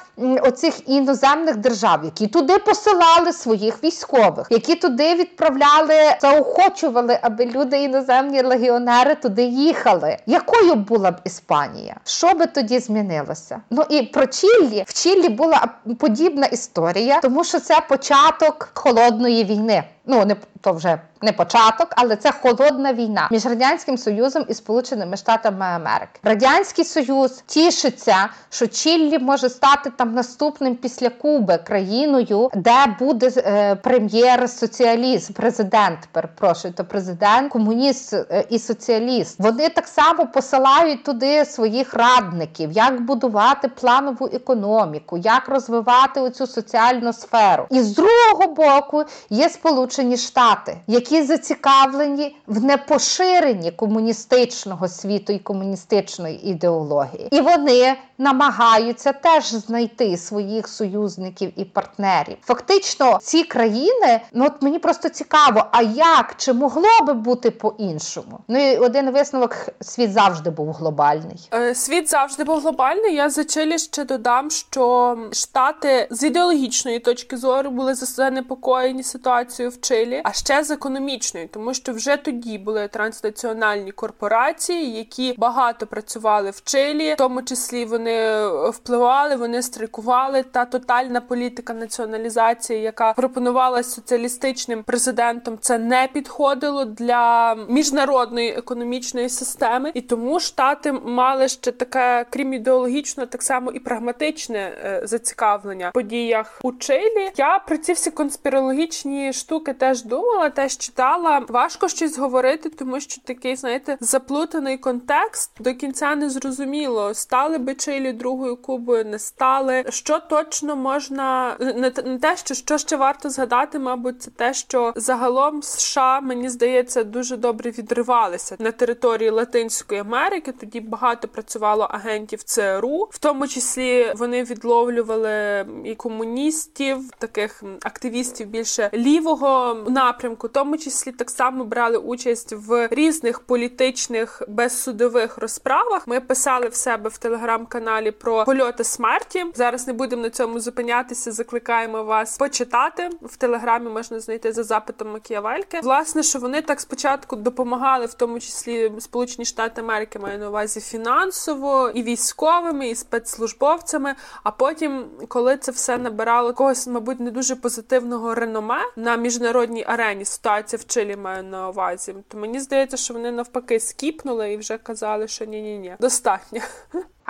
[SPEAKER 3] оцих іноземних держав, які туди посилали своїх військових, які туди відправляли, заохочували, аби люди іноземні легіонери туди їхали. Якою була б Іспанія? Що би тоді змінилося? Ну і про Чіллі в Чіллі була подібна історія, тому що це початок холодної війни. Ну не то вже не початок, але це холодна війна між радянським союзом і Сполученими Штатами Америки. Радянський Союз тішиться, що Чіллі може стати там наступним після Куби країною, де буде е, прем'єр-соціаліст, президент. Перепрошую, то президент, комуніст е, і соціаліст. Вони так само посилають туди своїх радників, як будувати планову економіку, як розвивати оцю соціальну сферу. І з другого боку є Сполучені Штати, які які зацікавлені в непоширенні комуністичного світу і комуністичної ідеології, і вони намагаються теж знайти своїх союзників і партнерів. Фактично, ці країни, ну от мені просто цікаво, а як чи могло би бути по-іншому? Ну і один висновок: світ завжди був глобальний.
[SPEAKER 2] Е, світ завжди був глобальний. Я за Чилі ще додам, що штати з ідеологічної точки зору були занепокоєні ситуацією в Чилі, а ще з економічної, тому що вже тоді були транснаціональні корпорації, які багато працювали в Чилі, в тому числі вони вони впливали, вони страйкували. Та тотальна політика націоналізації, яка пропонувалася соціалістичним президентом, це не підходило для міжнародної економічної системи, і тому штати мали ще таке, крім ідеологічного, так само і прагматичне е, зацікавлення в подіях у Чилі. Я про ці всі конспірологічні штуки теж думала, теж читала. Важко щось говорити, тому що такий, знаєте, заплутаний контекст до кінця не зрозуміло. Стали би Чилі другою кубою не стали. Що точно можна не, те, що що ще варто згадати, мабуть, це те, що загалом США мені здається дуже добре відривалися на території Латинської Америки. Тоді багато працювало агентів ЦРУ, в тому числі вони відловлювали і комуністів, таких активістів більше лівого напрямку, в тому числі так само брали участь в різних політичних безсудових розправах. Ми писали в себе в телеграм-каналі про польоти смерті. Зараз не будемо на цьому зупинятися. Закликаємо вас почитати в телеграмі. Можна знайти за запитом Макіявельки. Власне, що вони так спочатку допомагали, в тому числі Сполучені Штати Америки, маю на увазі фінансово і військовими, і спецслужбовцями. А потім, коли це все набирало когось, мабуть, не дуже позитивного реноме на міжнародній арені. Ситуація в Чилі маю на увазі. То мені здається, що вони навпаки скіпнули і вже казали, що ні, ні, ні, достатньо.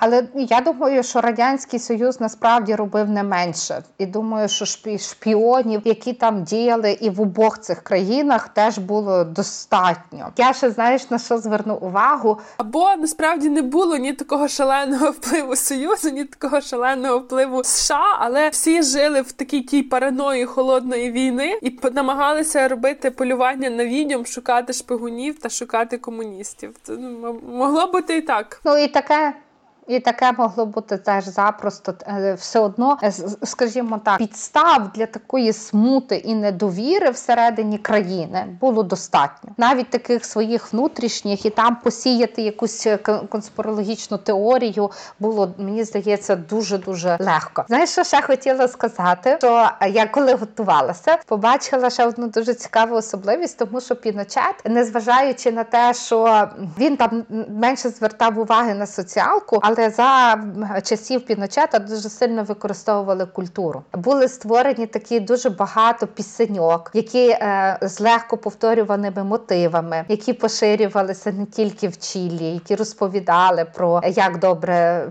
[SPEAKER 3] Але я думаю, що радянський союз насправді робив не менше, і думаю, що шпіонів, які там діяли, і в обох цих країнах теж було достатньо. Я ще знаєш на що зверну увагу?
[SPEAKER 2] Або насправді не було ні такого шаленого впливу союзу, ні такого шаленого впливу США, але всі жили в такій тій параної холодної війни і намагалися робити полювання на відьом, шукати шпигунів та шукати комуністів. Це ну, могло бути і так.
[SPEAKER 3] Ну і таке. І таке могло бути теж запросто е, все одно, е, скажімо так, підстав для такої смути і недовіри всередині країни було достатньо. Навіть таких своїх внутрішніх і там посіяти якусь е, конспірологічну теорію було, мені здається, дуже дуже легко. Знаєш, що ще хотіла сказати? Що я коли готувалася, побачила ще одну дуже цікаву особливість, тому що Піночет, незважаючи на те, що він там менше звертав уваги на соціалку але за часів Піночета дуже сильно використовували культуру. Були створені такі дуже багато пісеньок, які е, з легко повторюваними мотивами, які поширювалися не тільки в Чилі, які розповідали про як добре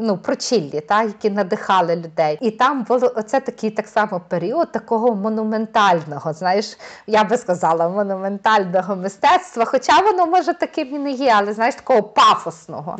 [SPEAKER 3] ну про Чилі, та які надихали людей. І там було оце такий так само період такого монументального. Знаєш, я би сказала, монументального мистецтва. Хоча воно може таким і не є, але знаєш, такого пафосного.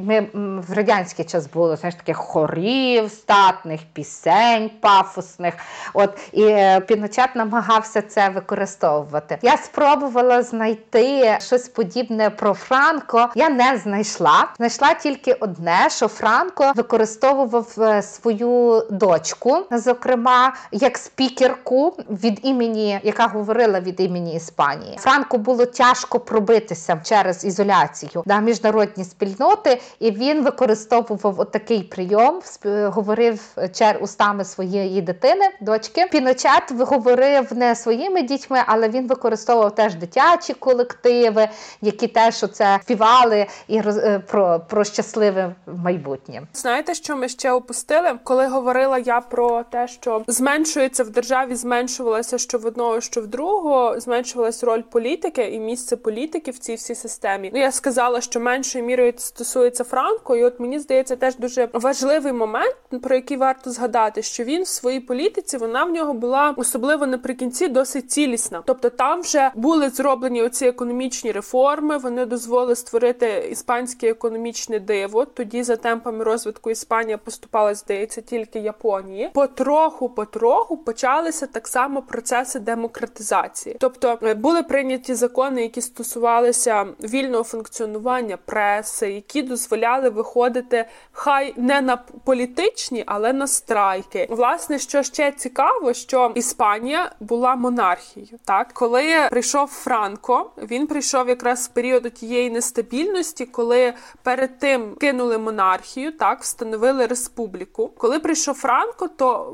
[SPEAKER 3] Ми в радянський час було знаєш, таких хорів, статних, пісень пафосних. От І е, Піночет намагався це використовувати. Я спробувала знайти щось подібне про Франко. Я не знайшла. Знайшла тільки одне, що Франко використовував е, свою дочку, зокрема, як спікерку від імені, яка говорила від імені Іспанії. Франко було тяжко пробитися через ізоляцію на міжнародні спільноти, і він використовував отакий прийом, говорив чер устами своєї дитини, дочки. Піночет говорив не своїми дітьми, але він використовував теж дитячі колективи, які теж оце співали і роз е, про, про щасливе майбутнє.
[SPEAKER 2] Знаєте, що ми ще опустили? Коли говорила я про те, що зменшується в державі, зменшувалося що в одного, що в другого, зменшувалась роль політики і місце політики в цій всій системі. Ну я сказала, що меншою мірою стосується Франко, і от мені здається, теж дуже важливий момент, про який варто згадати, що він в своїй політиці вона в нього була особливо наприкінці досить цілісна. Тобто там вже були зроблені оці економічні реформи. Вони дозволили створити іспанське економічне диво. Тоді за темпами розвитку Іспанія поступала, здається, тільки Японії. Потроху, потроху почалися так само процеси демократизації. Тобто е, були прийняті закони, які стосувалися вільного функціонування преси, які дозволяли виходити виходити хай не на політичні, але на страйки. Власне, що ще цікаво, що Іспанія була монархією. Так, коли прийшов Франко, він прийшов якраз в період тієї нестабільності, коли перед тим кинули монархію, так встановили республіку. Коли прийшов Франко, то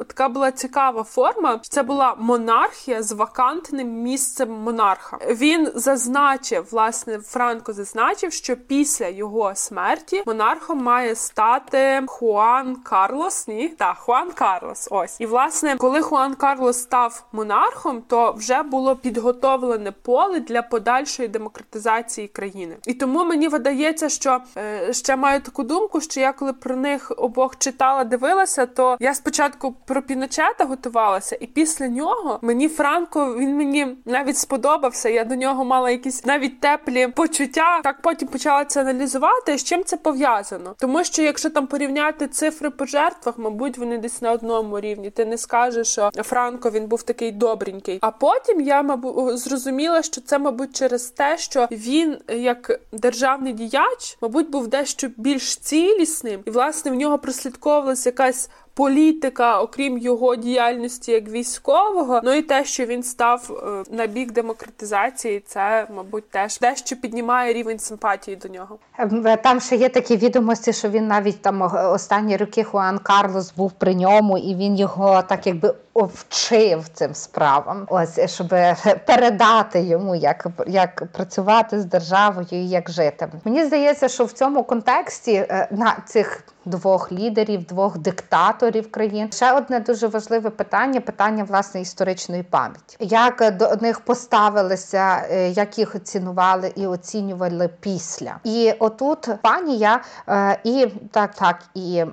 [SPEAKER 2] е, така була цікава форма. Це була монархія з вакантним місцем монарха. Він зазначив, власне, Франко зазначив, що після його смерті монархом має стати Хуан Карлос. Ні, так, Хуан Карлос. Ось і власне, коли Хуан Карлос став монархом, то вже було підготовлене поле для подальшої демократизації країни. І тому мені видається, що е, ще маю таку думку, що я коли про них обох читала, дивилася, то я спочатку про Піночета готувалася, і після нього мені Франко він мені навіть сподобався. Я до нього мала якісь навіть теплі почуття. Так потім почала це аналізувати. З чим це пов'язано? тому що якщо там порівняти цифри по жертвах, мабуть, вони десь на одному рівні. Ти не скажеш, що Франко він був такий добренький. А потім я мабуть зрозуміла, що це, мабуть, через те, що він як державний діяч, мабуть, був дещо більш цілісним, і власне в нього прослідковувалася якась політика, окрім його діяльності як військового. Ну і те, що він став е, на бік демократизації, це мабуть теж те, що піднімає рівень симпатії до нього.
[SPEAKER 3] Ем, там ще є такі відомості, що він навіть там останні роки Хуан Карлос був при ньому, і він його так якби вчив цим справам. Ось щоб передати йому, як як працювати з державою і як жити. Мені здається, що в цьому контексті е, на цих двох лідерів, двох диктаторів країн. Ще одне дуже важливе питання питання власне історичної пам'яті. Як до них поставилися, е, як їх оцінували і оцінювали після. І отут панія е, і так, так і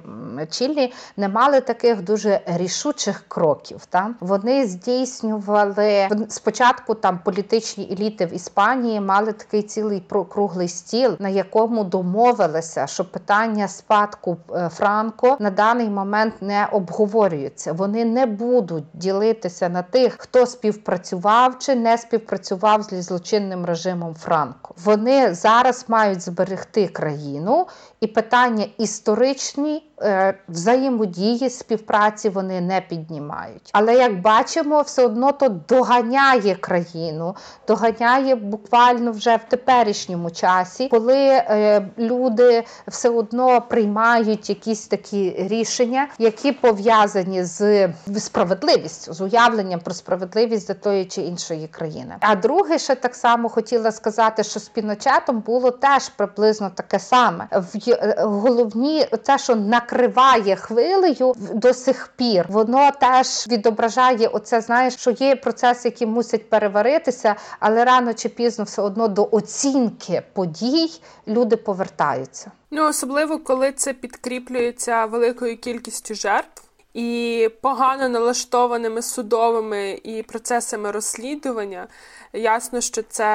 [SPEAKER 3] Чілі не мали таких дуже рішучих кроків. Та вони здійснювали спочатку там політичні еліти в Іспанії мали такий цілий круглий стіл, на якому домовилися, що питання спадку Е, Франко на даний момент не обговорюються. Вони не будуть ділитися на тих, хто співпрацював чи не співпрацював з злочинним режимом Франко. Вони зараз мають зберегти країну і питання історичні е, взаємодії співпраці вони не піднімають. Але як бачимо, все одно то доганяє країну, доганяє буквально вже в теперішньому часі, коли е, люди все одно приймають якісь такі рішення, які пов'язані з справедливістю, з уявленням про справедливість за тої чи іншої країни. А друге, ще так само хотіла сказати, що з Піночетом було теж приблизно таке саме в Е, головні, те, що накриває хвилею до сих пір, воно теж відображає оце. Знаєш, що є процеси, які мусять переваритися, але рано чи пізно все одно до оцінки подій люди повертаються.
[SPEAKER 2] Ну особливо коли це підкріплюється великою кількістю жертв. І погано налаштованими судовими і процесами розслідування, ясно, що це,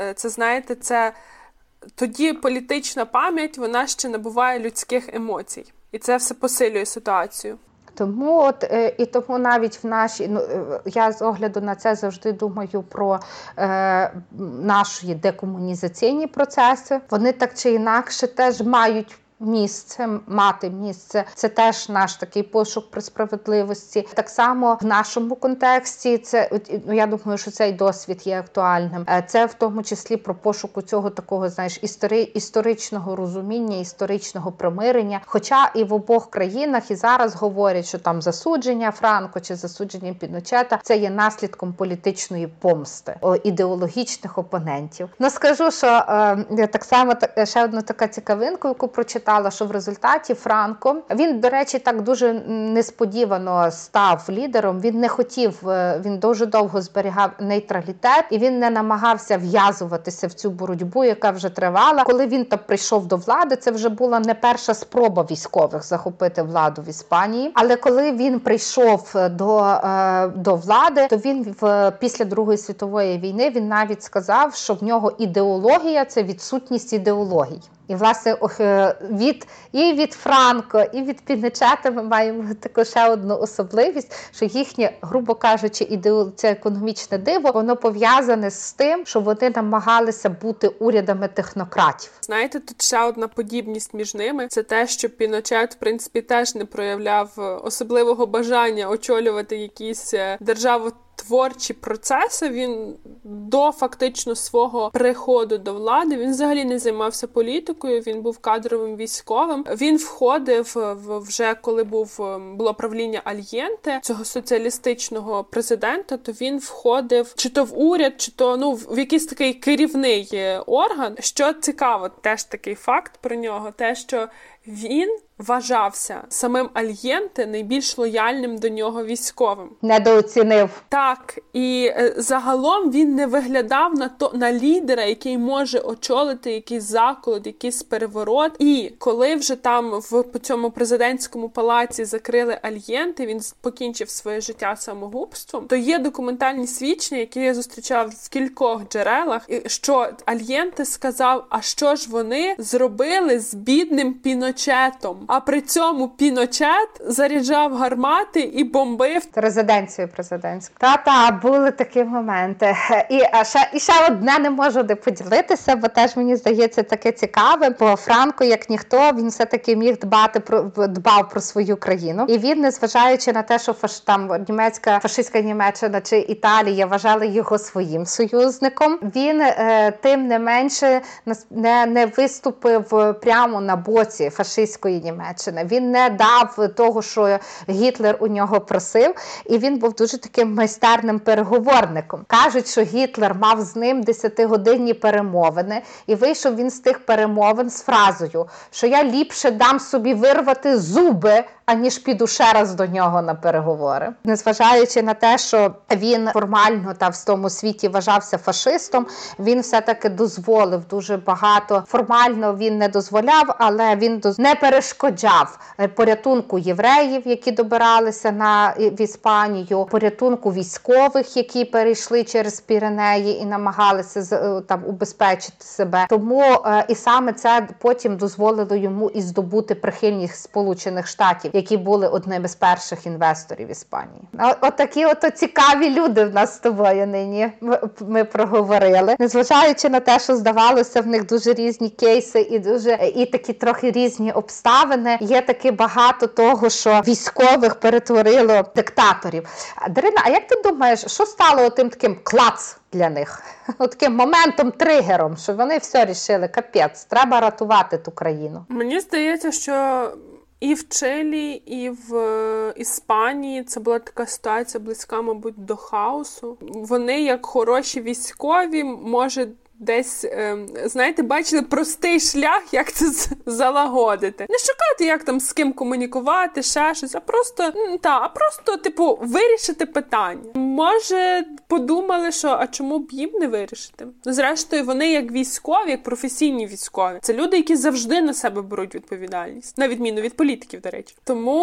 [SPEAKER 2] е, це знаєте, це тоді політична пам'ять вона ще набуває людських емоцій, і це все посилює ситуацію.
[SPEAKER 3] Тому от е, і тому навіть в нашій ну е, я з огляду на це завжди думаю про е, наші декомунізаційні процеси. Вони так чи інакше теж мають місце, мати місце. Це теж наш такий пошук про справедливості. Так само в нашому контексті це ну я думаю, що цей досвід є актуальним. Е, це в тому числі про пошуку цього такого, знаєш, істори, історичного розуміння, історичного примирення. Хоча і в обох країнах і зараз говорять, що там засудження Франко чи засудження Піночета це є наслідком політичної помсти ідеологічних опонентів. Ну скажу, що е, так само ще одна така цікавинка, яку прочитала читала, що в результаті Франко він, до речі, так дуже несподівано став лідером. Він не хотів, е, він дуже довго зберігав нейтралітет і він не намагався в'язуватися в цю боротьбу, яка вже тривала. Коли він там прийшов до влади, це вже була не перша спроба військових захопити владу в Іспанії. Але коли він прийшов до е, до влади, то він в після Другої світової війни він навіть сказав, що в нього ідеологія це відсутність ідеології. І, власне, е, від і від Франко, і від Пінечета ми маємо таку ще одну особливість, що їхнє, грубо кажучи, ідео, це економічне диво, воно пов'язане з тим, що вони намагалися бути урядами технократів.
[SPEAKER 2] Знаєте, тут ще одна подібність між ними це те, що Піночет, в принципі, теж не проявляв особливого бажання очолювати якісь е, державу творчі процеси. Він до фактично свого приходу до влади він взагалі не займався політикою. Він був кадровим військовим. Він входив вже коли був ем, було правління Альєнте цього соціалістичного президента. То він входив чи то в уряд, чи то ну в якийсь такий керівний е, орган. Що цікаво, теж такий факт про нього, те, що він вважався самим Альєнте найбільш лояльним до нього військовим.
[SPEAKER 3] Недооцінив
[SPEAKER 2] так, і е, загалом він не виглядав на то на лідера, який може очолити якийсь заколот, якийсь переворот. І коли вже там в по цьому президентському палаці закрили Альєнте, він покінчив своє життя самогубством. То є документальні свідчення, які я зустрічав в кількох джерелах, що Альєнте сказав: а що ж вони зробили з бідним піно? Піночетом. А при цьому Піночет заряджав гармати і бомбив
[SPEAKER 3] резиденцію президентську. Та-та, були такі моменти. І ще і ще одне не можу не поділитися, бо теж мені здається таке цікаве. Бо Франко, як ніхто, він все таки міг дбати про дбав про свою країну, і він, незважаючи на те, що фаш там німецька фашистська Німеччина чи Італія вважали його своїм союзником. Він е, тим не менше не, не виступив прямо на боці фашистської Німеччини. Він не дав того, що Гітлер у нього просив, і він був дуже таким майстерним переговорником. Кажуть, що Гітлер мав з ним десятигодинні перемовини, і вийшов він з тих перемовин з фразою, що я ліпше дам собі вирвати зуби аніж піду ще раз до нього на переговори, незважаючи на те, що він формально та в тому світі вважався фашистом, він все таки дозволив дуже багато. Формально він не дозволяв, але він не перешкоджав порятунку євреїв, які добиралися на в Іспанію, порятунку військових, які перейшли через Піренеї і намагалися е, там убезпечити себе. Тому е, і саме це потім дозволило йому і здобути прихильність Сполучених Штатів які були одними з перших інвесторів Іспанії. Отакі от, от цікаві люди в нас з тобою нині ми проговорили, незважаючи на те, що здавалося, в них дуже різні кейси і дуже і такі трохи різні обставини. Є таки багато того, що військових перетворило диктаторів. Дарина, а як ти думаєш, що стало тим таким клац? Для них От таким моментом, тригером, що вони все рішили, капець, треба рятувати ту країну.
[SPEAKER 2] Мені здається, що і в Чилі, і в е, Іспанії це була така ситуація близька, мабуть, до хаосу. Вони, як хороші військові, може десь, ем, знаєте, бачили простий шлях, як це залагодити. Не шукати, як там з ким комунікувати, ще щось, а просто та, а просто, типу, вирішити питання. Може, подумали, що а чому б їм не вирішити? Зрештою, вони як військові, як професійні військові, це люди, які завжди на себе беруть відповідальність, на відміну від політиків, до речі. Тому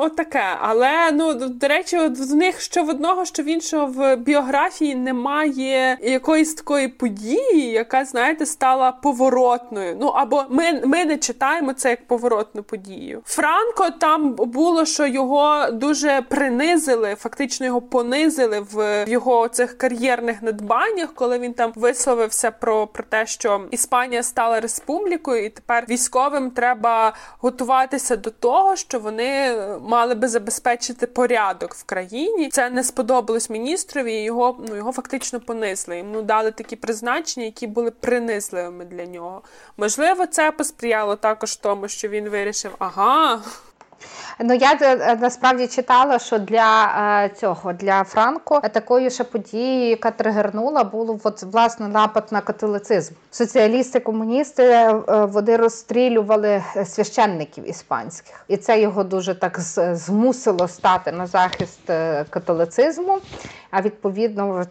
[SPEAKER 2] отаке. Але ну до речі, от в них що в одного, що в іншого в біографії немає якоїсь такої події події, яка, знаєте, стала поворотною. Ну або ми ми не читаємо це як поворотну подію. Франко там було, що його дуже принизили, фактично його понизили в його цих кар'єрних надбаннях, коли він там висловився про, про те, що Іспанія стала республікою, і тепер військовим треба готуватися до того, що вони мали би забезпечити порядок в країні. Це не сподобалось міністрові. Його ну його фактично понизили. Йому дали такі призначення призначення, які були принизливими для нього. Можливо, це посприяло також тому, що він вирішив, ага.
[SPEAKER 3] Ну я е, насправді читала, що для е, цього для Франко такою ще подією, яка тригернула, було от, власне напад на католицизм. Соціалісти, комуністи е, вони розстрілювали священників іспанських, і це його дуже так змусило стати на захист католицизму а відповідно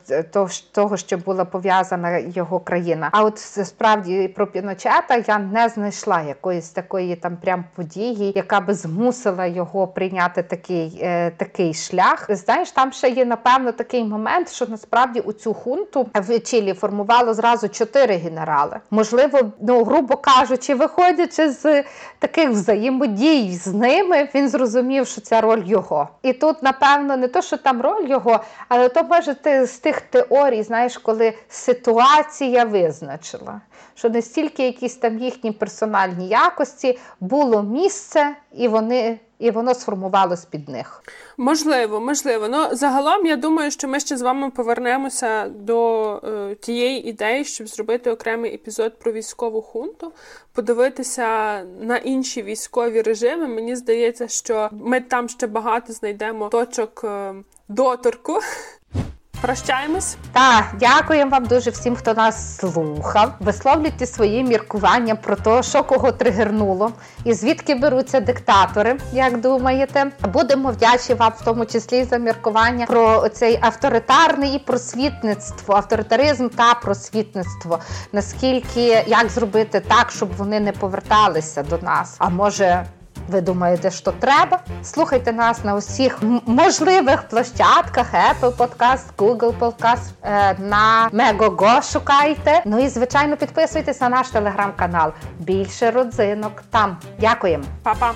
[SPEAKER 3] того, що була пов'язана його країна. А от справді про Піночета я не знайшла якоїсь такої там прям події, яка би змусила його прийняти такий е, такий шлях. Знаєш, там ще є напевно такий момент, що насправді у цю хунту в Чилі формувало зразу чотири генерали. Можливо, ну грубо кажучи, виходячи з таких взаємодій з ними, він зрозумів, що ця роль його. І тут, напевно, не то, що там роль його, але то може ти з тих теорій, знаєш, коли ситуація визначила, що не стільки якісь там їхні персональні якості було місце, і вони. І воно сформувалось під них.
[SPEAKER 2] Можливо, можливо. Ну загалом я думаю, що ми ще з вами повернемося до е, тієї ідеї, щоб зробити окремий епізод про військову хунту, подивитися на інші військові режими. Мені здається, що ми там ще багато знайдемо точок е, доторку Прощаємось.
[SPEAKER 3] Так, дякуємо вам дуже всім, хто нас слухав. Висловлюйте свої міркування про те, що кого тригернуло, і звідки беруться диктатори, як думаєте. Будемо вдячні вам, в тому числі за міркування про цей авторитарний і просвітництво, авторитаризм та просвітництво. Наскільки як зробити так, щоб вони не поверталися до нас? А може Ви думаєте, що треба? Слухайте нас на усіх можливих площадках: Apple Podcast, Google Podcast, е, на Megogo шукайте. Ну і звичайно підписуйтесь на наш телеграм-канал. Більше родзинок там. Дякуємо,
[SPEAKER 2] Па-па!